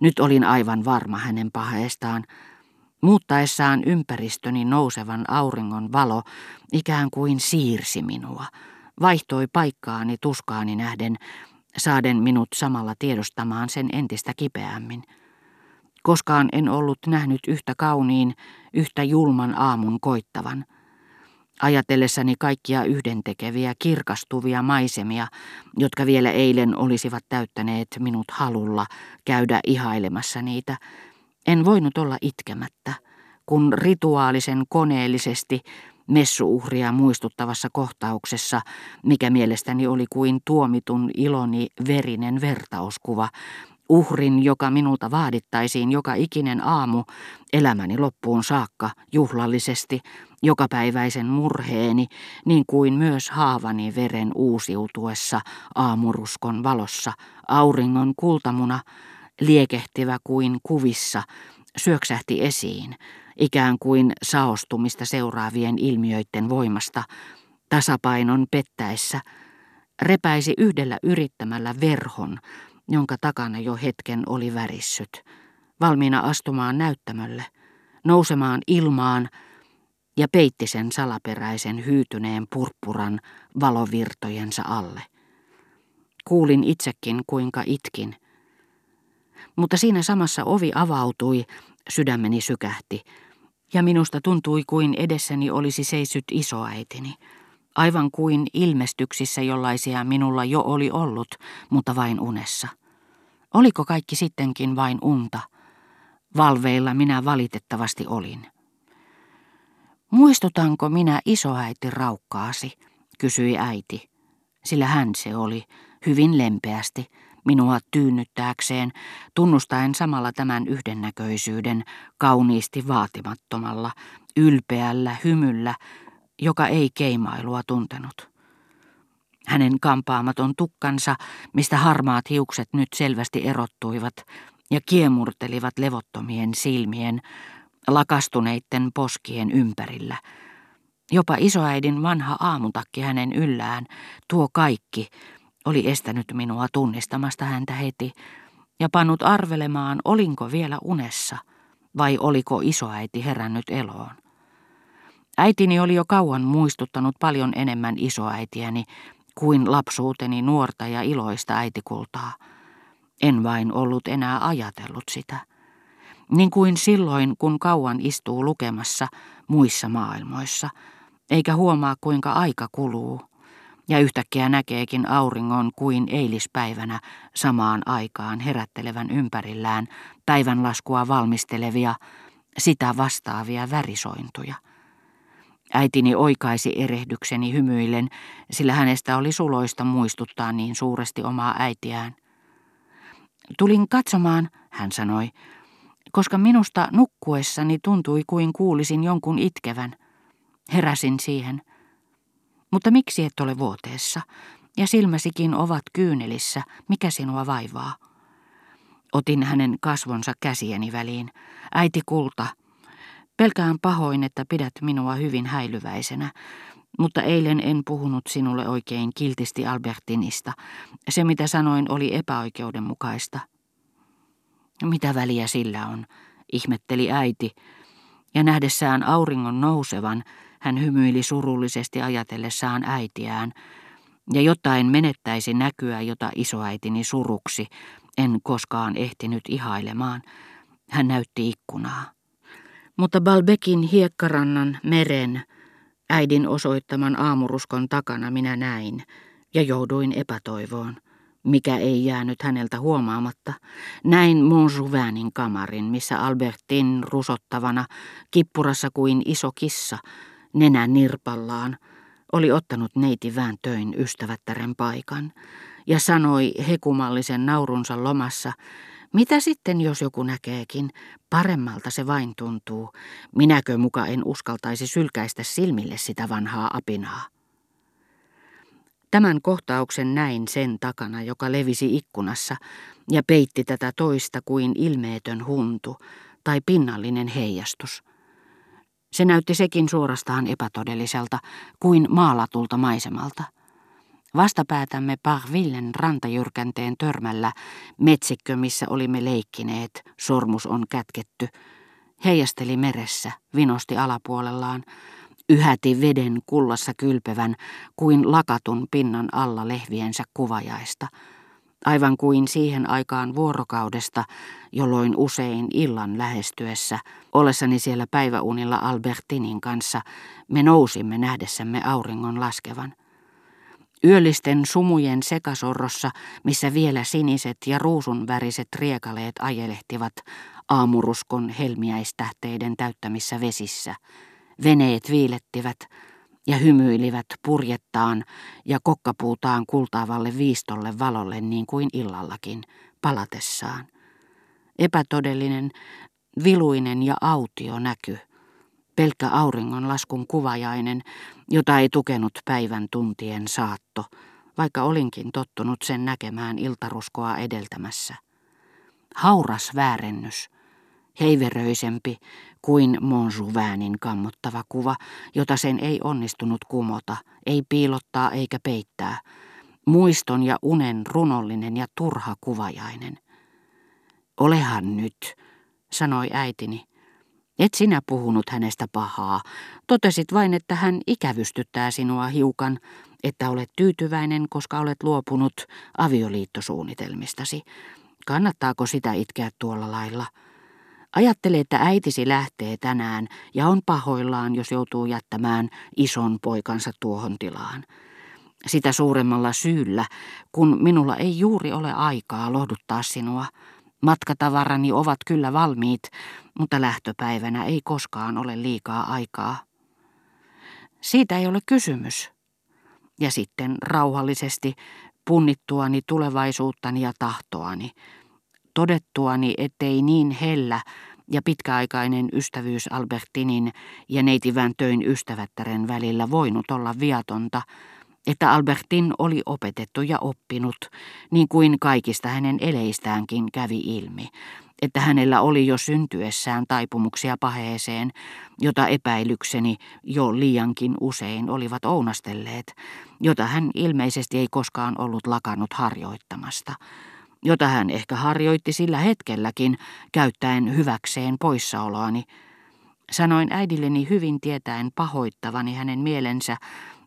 Nyt olin aivan varma hänen paheestaan. Muuttaessaan ympäristöni nousevan auringon valo ikään kuin siirsi minua, vaihtoi paikkaani tuskaani nähden, saaden minut samalla tiedostamaan sen entistä kipeämmin. Koskaan en ollut nähnyt yhtä kauniin, yhtä julman aamun koittavan. Ajatellessani kaikkia yhdentekeviä, kirkastuvia maisemia, jotka vielä eilen olisivat täyttäneet minut halulla käydä ihailemassa niitä, en voinut olla itkemättä, kun rituaalisen koneellisesti messuuhria muistuttavassa kohtauksessa, mikä mielestäni oli kuin tuomitun iloni verinen vertauskuva, uhrin, joka minulta vaadittaisiin joka ikinen aamu elämäni loppuun saakka juhlallisesti, jokapäiväisen murheeni, niin kuin myös haavani veren uusiutuessa aamuruskon valossa, auringon kultamuna, liekehtivä kuin kuvissa, syöksähti esiin, ikään kuin saostumista seuraavien ilmiöiden voimasta, tasapainon pettäessä, repäisi yhdellä yrittämällä verhon, jonka takana jo hetken oli värissyt, valmiina astumaan näyttämölle, nousemaan ilmaan ja peitti sen salaperäisen hyytyneen purppuran valovirtojensa alle. Kuulin itsekin, kuinka itkin. Mutta siinä samassa ovi avautui, sydämeni sykähti, ja minusta tuntui kuin edessäni olisi seisyt isoäitini aivan kuin ilmestyksissä jollaisia minulla jo oli ollut, mutta vain unessa. Oliko kaikki sittenkin vain unta? Valveilla minä valitettavasti olin. Muistutanko minä isoäiti raukkaasi, kysyi äiti, sillä hän se oli, hyvin lempeästi, minua tyynnyttääkseen, tunnustaen samalla tämän yhdennäköisyyden kauniisti vaatimattomalla, ylpeällä hymyllä, joka ei keimailua tuntenut. Hänen kampaamaton tukkansa, mistä harmaat hiukset nyt selvästi erottuivat ja kiemurtelivat levottomien silmien, lakastuneitten poskien ympärillä. Jopa isoäidin vanha aamutakki hänen yllään, tuo kaikki, oli estänyt minua tunnistamasta häntä heti ja pannut arvelemaan, olinko vielä unessa vai oliko isoäiti herännyt eloon. Äitini oli jo kauan muistuttanut paljon enemmän isoäitiäni kuin lapsuuteni nuorta ja iloista äitikultaa. En vain ollut enää ajatellut sitä. Niin kuin silloin, kun kauan istuu lukemassa muissa maailmoissa, eikä huomaa kuinka aika kuluu, ja yhtäkkiä näkeekin auringon kuin eilispäivänä samaan aikaan herättelevän ympärillään päivänlaskua valmistelevia, sitä vastaavia värisointuja. Äitini oikaisi erehdykseni hymyillen, sillä hänestä oli suloista muistuttaa niin suuresti omaa äitiään. Tulin katsomaan, hän sanoi, koska minusta nukkuessani tuntui kuin kuulisin jonkun itkevän. Heräsin siihen. Mutta miksi et ole vuoteessa? Ja silmäsikin ovat kyynelissä, mikä sinua vaivaa? Otin hänen kasvonsa käsieni väliin. Äiti kulta, Pelkään pahoin, että pidät minua hyvin häilyväisenä, mutta eilen en puhunut sinulle oikein kiltisti Albertinista. Se, mitä sanoin, oli epäoikeudenmukaista. Mitä väliä sillä on, ihmetteli äiti, ja nähdessään auringon nousevan, hän hymyili surullisesti ajatellessaan äitiään, ja jotain menettäisi näkyä, jota isoäitini suruksi, en koskaan ehtinyt ihailemaan. Hän näytti ikkunaa. Mutta Balbekin hiekkarannan meren, äidin osoittaman aamuruskon takana minä näin ja jouduin epätoivoon, mikä ei jäänyt häneltä huomaamatta. Näin Montjouvainin kamarin, missä Albertin rusottavana, kippurassa kuin iso kissa, nenän nirpallaan, oli ottanut neiti vääntöin ystävättären paikan ja sanoi hekumallisen naurunsa lomassa, mitä sitten, jos joku näkeekin? Paremmalta se vain tuntuu. Minäkö muka en uskaltaisi sylkäistä silmille sitä vanhaa apinaa? Tämän kohtauksen näin sen takana, joka levisi ikkunassa ja peitti tätä toista kuin ilmeetön huntu tai pinnallinen heijastus. Se näytti sekin suorastaan epätodelliselta kuin maalatulta maisemalta. Vastapäätämme Parvillen rantajyrkänteen törmällä, metsikkö missä olimme leikkineet, sormus on kätketty, heijasteli meressä, vinosti alapuolellaan, yhäti veden kullassa kylpevän kuin lakatun pinnan alla lehviensä kuvajaista, aivan kuin siihen aikaan vuorokaudesta, jolloin usein illan lähestyessä, ollessani siellä päiväunilla Albertinin kanssa, me nousimme nähdessämme auringon laskevan. Yöllisten sumujen sekasorrossa, missä vielä siniset ja ruusunväriset riekaleet ajelehtivat aamuruskon helmiäistähteiden täyttämissä vesissä, veneet viilettivät ja hymyilivät purjettaan ja kokkapuutaan kultaavalle viistolle valolle niin kuin illallakin, palatessaan. Epätodellinen, viluinen ja autio näky – pelkkä auringonlaskun kuvajainen, jota ei tukenut päivän tuntien saatto, vaikka olinkin tottunut sen näkemään iltaruskoa edeltämässä. Hauras väärennys, heiveröisempi kuin Monjuväänin kammottava kuva, jota sen ei onnistunut kumota, ei piilottaa eikä peittää, muiston ja unen runollinen ja turha kuvajainen. Olehan nyt, sanoi äitini, et sinä puhunut hänestä pahaa. Totesit vain, että hän ikävystyttää sinua hiukan, että olet tyytyväinen, koska olet luopunut avioliittosuunnitelmistasi. Kannattaako sitä itkeä tuolla lailla? Ajattele, että äitisi lähtee tänään ja on pahoillaan, jos joutuu jättämään ison poikansa tuohon tilaan. Sitä suuremmalla syyllä, kun minulla ei juuri ole aikaa lohduttaa sinua. Matkatavarani ovat kyllä valmiit, mutta lähtöpäivänä ei koskaan ole liikaa aikaa. Siitä ei ole kysymys. Ja sitten rauhallisesti punnittuani tulevaisuuttani ja tahtoani, todettuani, ettei niin hellä ja pitkäaikainen ystävyys Albertinin ja neitivän töin ystävättären välillä voinut olla viatonta, että Albertin oli opetettu ja oppinut, niin kuin kaikista hänen eleistäänkin kävi ilmi, että hänellä oli jo syntyessään taipumuksia paheeseen, jota epäilykseni jo liiankin usein olivat ounastelleet, jota hän ilmeisesti ei koskaan ollut lakannut harjoittamasta, jota hän ehkä harjoitti sillä hetkelläkin, käyttäen hyväkseen poissaoloani. Sanoin äidilleni hyvin tietäen pahoittavani hänen mielensä,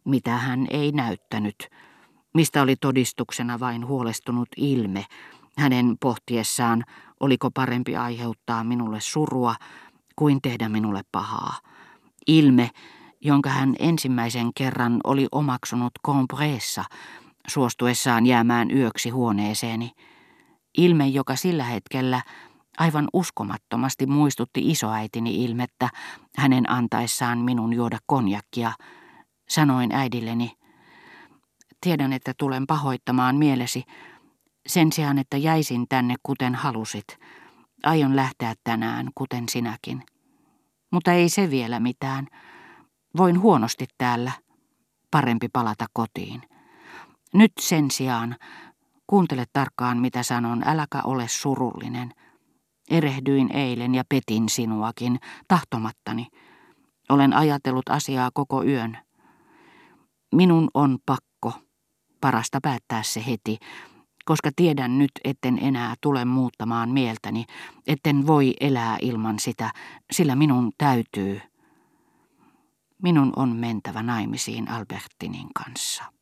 mitä hän ei näyttänyt, mistä oli todistuksena vain huolestunut ilme, hänen pohtiessaan, oliko parempi aiheuttaa minulle surua kuin tehdä minulle pahaa. Ilme, jonka hän ensimmäisen kerran oli omaksunut kompreessa, suostuessaan jäämään yöksi huoneeseeni. Ilme, joka sillä hetkellä aivan uskomattomasti muistutti isoäitini ilmettä hänen antaessaan minun juoda konjakkia – Sanoin äidilleni, tiedän, että tulen pahoittamaan mielesi, sen sijaan, että jäisin tänne kuten halusit. Aion lähteä tänään, kuten sinäkin. Mutta ei se vielä mitään. Voin huonosti täällä. Parempi palata kotiin. Nyt sen sijaan, kuuntele tarkkaan mitä sanon, äläkä ole surullinen. Erehdyin eilen ja petin sinuakin, tahtomattani. Olen ajatellut asiaa koko yön. Minun on pakko, parasta päättää se heti, koska tiedän nyt, etten enää tule muuttamaan mieltäni, etten voi elää ilman sitä, sillä minun täytyy. Minun on mentävä naimisiin Albertinin kanssa.